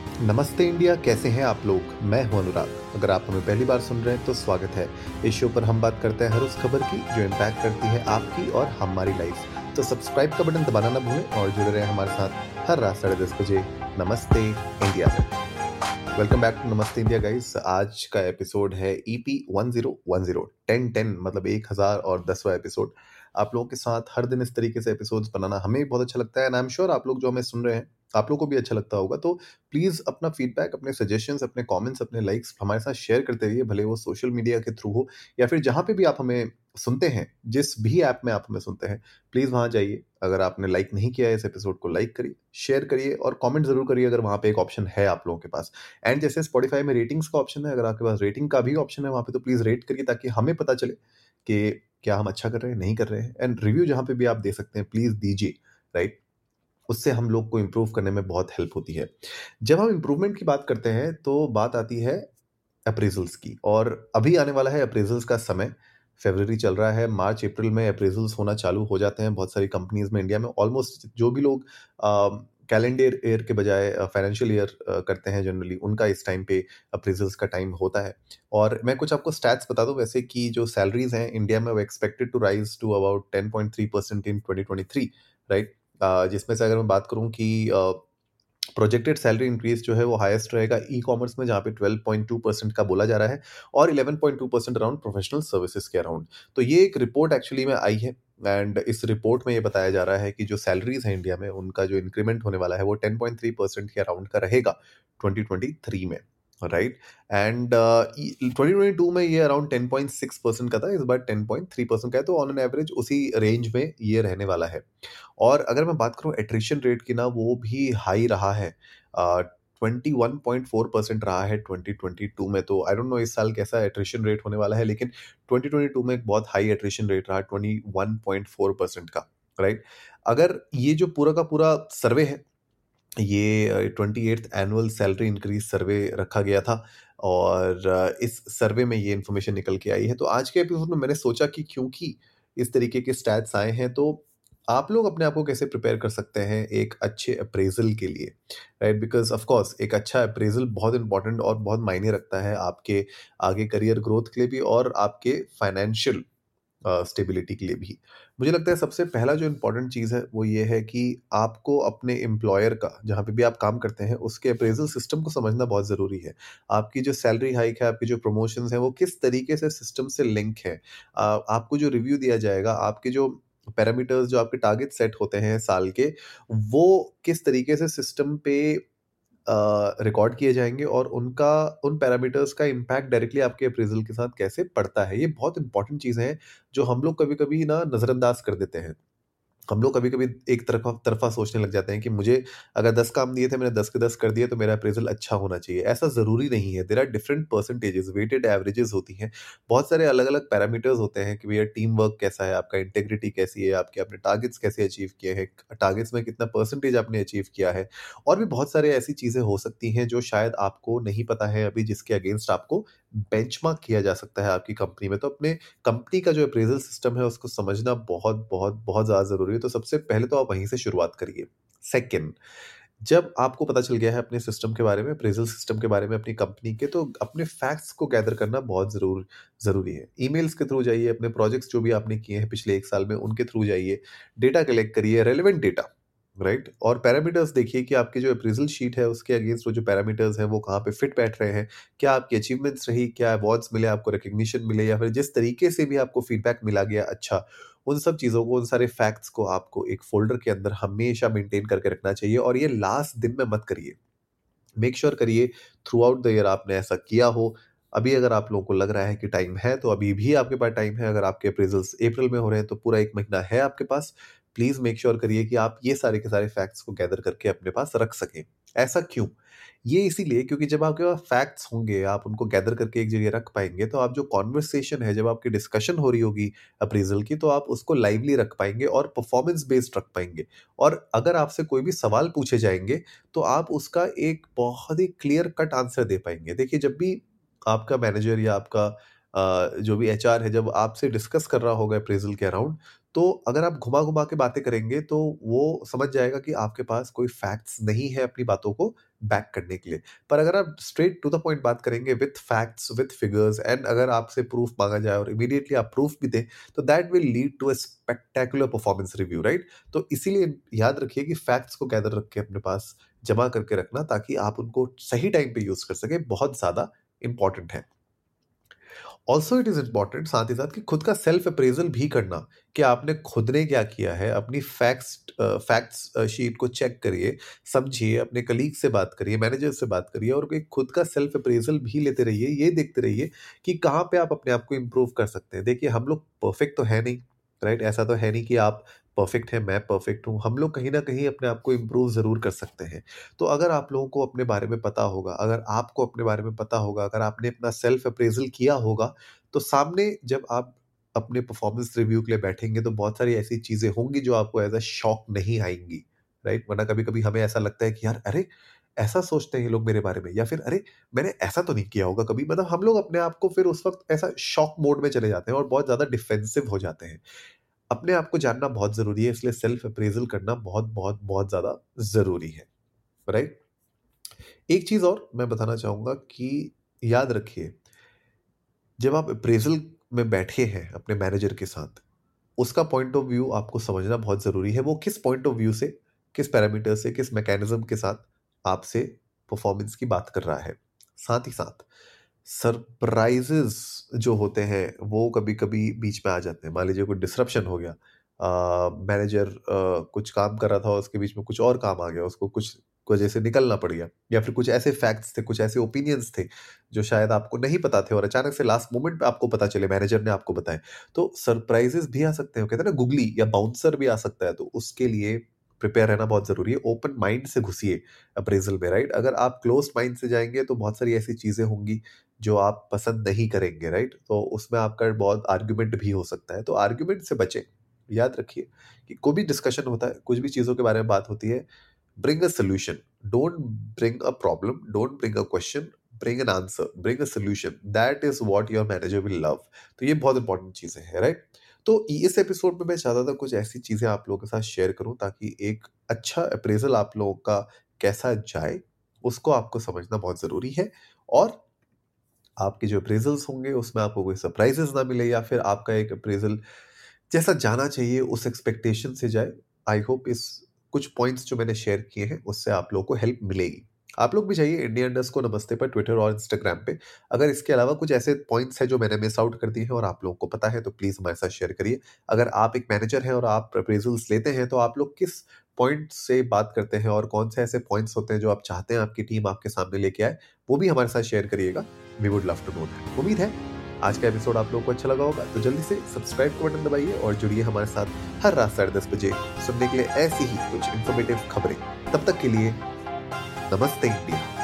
नमस्ते इंडिया, कैसे हैं आप लोग? मैं हूँ अनुराग। अगर आप हमें पहली बार सुन रहे हैं तो स्वागत है। इस शो पर हम बात करते हैं हर उस खबर की जो इम्पैक्ट करती है आपकी और हमारी लाइफ तो सब्सक्राइब का बटन दबाना ना भूलें और जुड़े रहें हमारे साथ हर रात साढ़े दस बजे। Namaste India welcome back to Namaste India guys आज का एपिसोड है E P one zero one zero ten ten मतलब एक हज़ार और दसवा एपिसोड आप लोगों के साथ हर दिन इस तरीके से एपिसोड्स बनाना हमें बहुत अच्छा लगता है एंड आई एम श्योर आप लोग जो हमें सुन रहे हैं आप लोगों को भी अच्छा लगता होगा। तो प्लीज़ अपना फीडबैक अपने सजेशंस अपने कमेंट्स अपने लाइक्स हमारे साथ शेयर करते रहिए, भले वो सोशल मीडिया के थ्रू हो या फिर जहाँ पे भी आप हमें सुनते हैं, जिस भी ऐप में आप हमें सुनते हैं प्लीज़ वहाँ जाइए। अगर आपने लाइक नहीं किया है इस एपिसोड को लाइक करिए शेयर करिए और कमेंट ज़रूर करिए अगर वहाँ पे एक ऑप्शन है आप लोगों के पास। एंड जैसे स्पॉटीफाई में रेटिंग्स का ऑप्शन है, अगर आपके पास रेटिंग का भी ऑप्शन है वहाँ पे तो प्लीज़ रेट करिए ताकि हमें पता चले कि क्या हम अच्छा कर रहे हैं, नहीं कर रहे हैं। एंड रिव्यू जहाँ पे भी आप दे सकते हैं प्लीज़ दीजिए राइट उससे हम लोग को इम्प्रूव करने में बहुत हेल्प होती है। जब हम इम्प्रूवमेंट की बात करते हैं तो बात आती है अप्रेजल्स की। और अभी आने वाला है अप्रेजल्स का समय। फेबररी चल रहा है मार्च अप्रैल में अप्रेजल्स होना चालू हो जाते हैं बहुत सारी कंपनीज़ में इंडिया में। ऑलमोस्ट जो भी लोग कैलेंडर ईयर के बजाय फाइनेंशियल ईयर करते हैं जनरली उनका इस टाइम पे अप्रेजल्स का टाइम होता है। और मैं कुछ आपको स्टैट्स बता दूँ, वैसे कि जो सैलरीज हैं इंडिया में वो expected to rise to about ten point three percent in twenty twenty three right जिसमें से अगर मैं बात करूँ कि प्रोजेक्टेड सैलरी इंक्रीज जो है वो हाईएस्ट रहेगा ई कॉमर्स में, जहाँ पे 12.2 परसेंट का बोला जा रहा है और 11.2 परसेंट अराउंड प्रोफेशनल सर्विसेज़ के अराउंड तो ये एक रिपोर्ट एक्चुअली में आई है एंड इस रिपोर्ट में ये बताया जा रहा है कि जो सैलरीज हैं इंडिया में, उनका जो इंक्रीमेंट होने वाला है वो 10.3 परसेंट के अराउंड का रहेगा 2023 में। Right and twenty twenty two में ये around ten point six percent का था, इस बार टेन पॉइंट थ्री परसेंट का है तो ऑन एन एवरेज उसी रेंज में ये रहने वाला है। और अगर मैं बात करूँ एट्रिशन रेट की ना, वो भी हाई रहा है। Twenty one point four percent रहा है ट्वेंटी ट्वेंटी टू में तो आई डोंट नो इस साल कैसा एट्रिशन रेट होने वाला है, लेकिन ट्वेंटी ट्वेंटी टू में एक बहुत हाई एट्रिशन रेट रहा twenty one point four percent का राइट अगर ये जो पूरा का पूरा सर्वे है ये twenty eighth annual salary increase survey रखा गया था और इस सर्वे में ये इन्फॉर्मेशन निकल के आई है। तो आज के एपिसोड में मैंने सोचा कि क्योंकि इस तरीके के स्टैट्स आए हैं तो आप लोग अपने आप को कैसे प्रिपेयर कर सकते हैं एक अच्छे अप्रेजल के लिए, राइट? बिकॉज़ ऑफ़ कोर्स, एक अच्छा अप्रेजल बहुत इंपॉर्टेंट और बहुत मायने रखता है आपके आगे करियर ग्रोथ के लिए भी और आपके फाइनेंशियल स्टेबिलिटी के लिए भी। मुझे लगता है सबसे पहला जो इम्पोर्टेंट चीज़ है, वो ये है कि आपको अपने एम्प्लॉयर का, जहाँ पे भी आप काम करते हैं, उसके अप्रेजल सिस्टम को समझना बहुत ज़रूरी है। आपकी जो सैलरी हाइक है, आपकी जो प्रमोशन है, वो किस तरीके से सिस्टम से लिंक है? आपको जो रिव्यू दिया जाएगा, आपके जो पैरामीटर्स जो आपके टारगेट सेट होते हैं साल के, वो किस तरीके से सिस्टम पे रिकॉर्ड किए जाएँगे और उनका, उन पैरामीटर्स का इम्पैक्ट डायरेक्टली आपके अप्रेजल के साथ कैसे पड़ता है? ये बहुत इंपॉर्टेंट चीज़ें हैं, जो हम लोग कभी कभी ना नज़रअंदाज कर देते हैं। हम लोग कभी कभी एक तरफा तरफा सोचने लग जाते हैं कि मुझे अगर दस काम दिए थे, मैंने दस के दस कर दिए तो मेरा अप्रेजल अच्छा होना चाहिए। ऐसा ज़रूरी नहीं है। There are different percentages weighted averages होती हैं। बहुत सारे अलग अलग पैरामीटर्स होते हैं कि भैया टीम वर्क कैसा है, आपका इंटेग्रिटी कैसी है, आपके अपने टारगेट्स कैसे अचीव किए हैं टारगेट्स में कितना परसेंटेज आपने अचीव किया है। और भी बहुत सारे ऐसी चीज़ें हो सकती हैं जो शायद आपको नहीं पता है, अभी जिसके अगेंस्ट आपको बेंचमार्क किया जा सकता है आपकी कंपनी में तो अपने कंपनी का जो अप्रेजल सिस्टम है, उसको समझना बहुत बहुत बहुत ज़्यादा ज़रूरी है। तो सबसे पहले तो आप वहीं से शुरुआत करिए। सेकेंड जब आपको पता चल गया है अपने सिस्टम के बारे में अप्रेजल सिस्टम के बारे में अपनी कंपनी के तो अपने फैक्ट्स को गैदर करना बहुत ज़रूर, ज़रूरी है। ईमेल्स के थ्रू जाइए, अपने प्रोजेक्ट्स जो भी आपने किए हैं पिछले एक साल में, उनके थ्रू जाइए। डेटा कलेक्ट करिए रेलिवेंट डेटा राइट right? और पैरामीटर्स देखिए कि आपकी जो अप्रेजल शीट है, उसके अगेंस्ट वो जो पैरामीटर्स हैं, वो कहाँ पे फिट बैठ रहे हैं? क्या आपकी अचीवमेंट्स रही? क्या अवार्ड्स मिले? आपको रिकग्निशन मिले? या फिर जिस तरीके से भी आपको फीडबैक मिला गया अच्छा उन सब चीज़ों को, उन सारे फैक्ट्स को आपको एक फोल्डर के अंदर हमेशा मेंटेन करके रखना चाहिए और ये लास्ट दिन में मत करिए। मेक श्योर करिए थ्रू आउट द ईयर आपने ऐसा किया हो। अभी अगर आप लोगों को लग रहा है कि टाइम है तो अभी भी आपके पास टाइम है। अगर आपके अप्रेजल्स अप्रैल में हो रहे हैं तो पूरा एक महीना है आपके पास। प्लीज़ मेक श्योर करिए कि आप ये सारे के सारे फैक्ट्स को गैदर करके अपने पास रख सकें। ऐसा क्यों? ये इसीलिए क्योंकि जब आपके पास फैक्ट्स होंगे, आप उनको गैदर करके एक जगह रख पाएँगे तो आप जो कॉन्वर्सेशन है, जब आपकी डिस्कशन हो रही होगी अप्रेजल की तो आप उसको लाइवली रख पाएँगे और परफॉर्मेंस बेस्ड रख पाएँगे। और अगर आपसे कोई भी सवाल पूछे जाएँगे तो आप उसका एक बहुत ही क्लियर कट आंसर दे पाएँगे। देखिए, जब भी आपका मैनेजर या आपका जो भी एचआर है, जब आपसे डिस्कस कर रहा होगा अप्रेजल के अराउंड तो अगर आप घुमा-घुमा के बातें करेंगे तो वो समझ जाएगा कि आपके पास कोई फैक्ट्स नहीं है अपनी बातों को बैक करने के लिए। पर अगर आप स्ट्रेट टू द पॉइंट बात करेंगे with facts, with figures and अगर आपसे प्रूफ मांगा जाए और इमीडिएटली आप प्रूफ भी दें, तो that will lead to a spectacular performance review right? तो इसीलिए याद रखिए कि फैक्ट्स को गैदर रख के अपने पास जमा करके रखना ताकि आप उनको सही टाइम पे यूज़ कर सकें, बहुत ज़्यादा इम्पोर्टेंट है। ऑल्सो इट इज़ इंपॉर्टेंट साथ ही साथ, कि खुद का सेल्फ अप्रेजल भी करना कि आपने खुद ने क्या किया है, अपनी फैक्ट्स फैक्ट्स शीट को चेक करिए, समझिए, अपने कलीग से बात करिए मैनेजर से बात करिए और एक खुद का सेल्फ अप्रेजल भी लेते रहिए, ये देखते रहिए कि कहाँ पे आप अपने आप को इम्प्रूव कर सकते हैं। देखिए, हम लोग परफेक्ट तो है नहीं। राइट? ऐसा तो है नहीं कि आप परफेक्ट है, मैं परफेक्ट हूँ। हम लोग कहीं ना कहीं अपने आप को इम्प्रूव ज़रूर कर सकते हैं। तो अगर आप लोगों को अपने बारे में पता होगा, अगर आपको अपने बारे में पता होगा, अगर आपने अपना सेल्फ अप्रेजल किया होगा तो सामने जब आप अपने परफॉर्मेंस रिव्यू के लिए बैठेंगे तो बहुत सारी ऐसी चीज़ें होंगी जो आपको एज अ शॉक नहीं आएँगी, राइट? वरना कभी कभी हमें ऐसा लगता है कि, यार, अरे ऐसा सोचते हैं ये लोग मेरे बारे में? या फिर, अरे, मैंने ऐसा तो नहीं किया होगा कभी। मतलब हम लोग अपने आप को फिर उस वक्त ऐसा शॉक मोड में चले जाते हैं और बहुत ज़्यादा डिफेंसिव हो जाते हैं। अपने आप को जानना बहुत ज़रूरी है, इसलिए सेल्फ अप्रेजल करना बहुत बहुत बहुत ज़्यादा ज़रूरी है। राइट एक चीज़ और मैं बताना चाहूँगा कि याद रखिए, जब आप अप्रेजल में बैठे हैं अपने मैनेजर के साथ, उसका पॉइंट ऑफ़ व्यू आपको समझना बहुत ज़रूरी है। वो किस पॉइंट ऑफ़ व्यू से, किस पैरामीटर से, किस मैकेनिज्म के साथ आपसे परफॉर्मेंस की बात कर रहा है। साथ ही साथ सरप्राइजेस जो होते हैं वो कभी कभी बीच में आ जाते हैं। मान लीजिए कोई डिसरप्शन हो गया मैनेजर uh, uh, कुछ काम कर रहा था उसके बीच में कुछ और काम आ गया उसको कुछ वजह से निकलना पड़ गया या फिर कुछ ऐसे फैक्ट्स थे कुछ ऐसे ओपिनियंस थे जो शायद आपको नहीं पता थे और अचानक से लास्ट मोमेंट पे आपको पता चले मैनेजर ने आपको बताया। तो सरप्राइजेस भी आ सकते हैं कहते हैं ना गुगली या बाउंसर भी आ सकता है तो उसके लिए प्रिपेयर रहना बहुत ज़रूरी है। ओपन माइंड से घुसिए अप्रेजल में राइट अगर आप क्लोज माइंड से जाएँगे तो बहुत सारी ऐसी चीज़ें होंगी जो आप पसंद नहीं करेंगे राइट तो उसमें आपका बहुत आर्ग्यूमेंट भी हो सकता है। तो आर्ग्यूमेंट से बचें। याद रखिए कि कोई भी डिस्कशन होता है, कुछ भी चीज़ों के बारे में बात होती है bring a solution don't bring a problem don't bring a question bring an answer bring a solution that is what your manager will love तो ये बहुत इंपॉर्टेंट चीज़ें हैं राइट तो इस एपिसोड में मैं चाहता था कुछ ऐसी चीज़ें आप लोगों के साथ शेयर करूँ ताकि एक अच्छा अप्रेजल आप लोगों का कैसा जाए, उसको आपको समझना बहुत ज़रूरी है। और आपके जो अप्रेजल्स होंगे, उसमें आपको कोई सरप्राइजेस ना मिले या फिर आपका एक अप्रेजल जैसा जाना चाहिए, उस एक्सपेक्टेशन से जाए। आई होप इस कुछ पॉइंट्स जो मैंने शेयर किए हैं, उससे आप लोगों को हेल्प मिलेगी। आप लोग भी जाइए इंडिया इंडस को नमस्ते पर ट्विटर और इंस्टाग्राम पे। अगर इसके अलावा कुछ ऐसे पॉइंट्स हैं जो मैंने मिस आउट कर दिए हैं और आप लोगों को पता है तो प्लीज़ हमारे साथ शेयर करिए। अगर आप एक मैनेजर हैं और आप अप्रेजल्स लेते हैं तो आप लोग किस पॉइंट से बात करते हैं और कौन से ऐसे पॉइंट्स होते हैं जो आप चाहते हैं आपकी टीम आपके सामने लेके आए, वो भी हमारे साथ शेयर करिएगा। We would love to know that उम्मीद है, आज का एपिसोड आप लोगों को अच्छा लगा होगा तो जल्दी से सब्सक्राइब का बटन दबाइए और जुड़िए हमारे साथ हर रात साढ़े दस बजे सुनने के लिए ऐसी ही कुछ इन्फॉर्मेटिव खबरें। तब तक के लिए नमस्ते इंडिया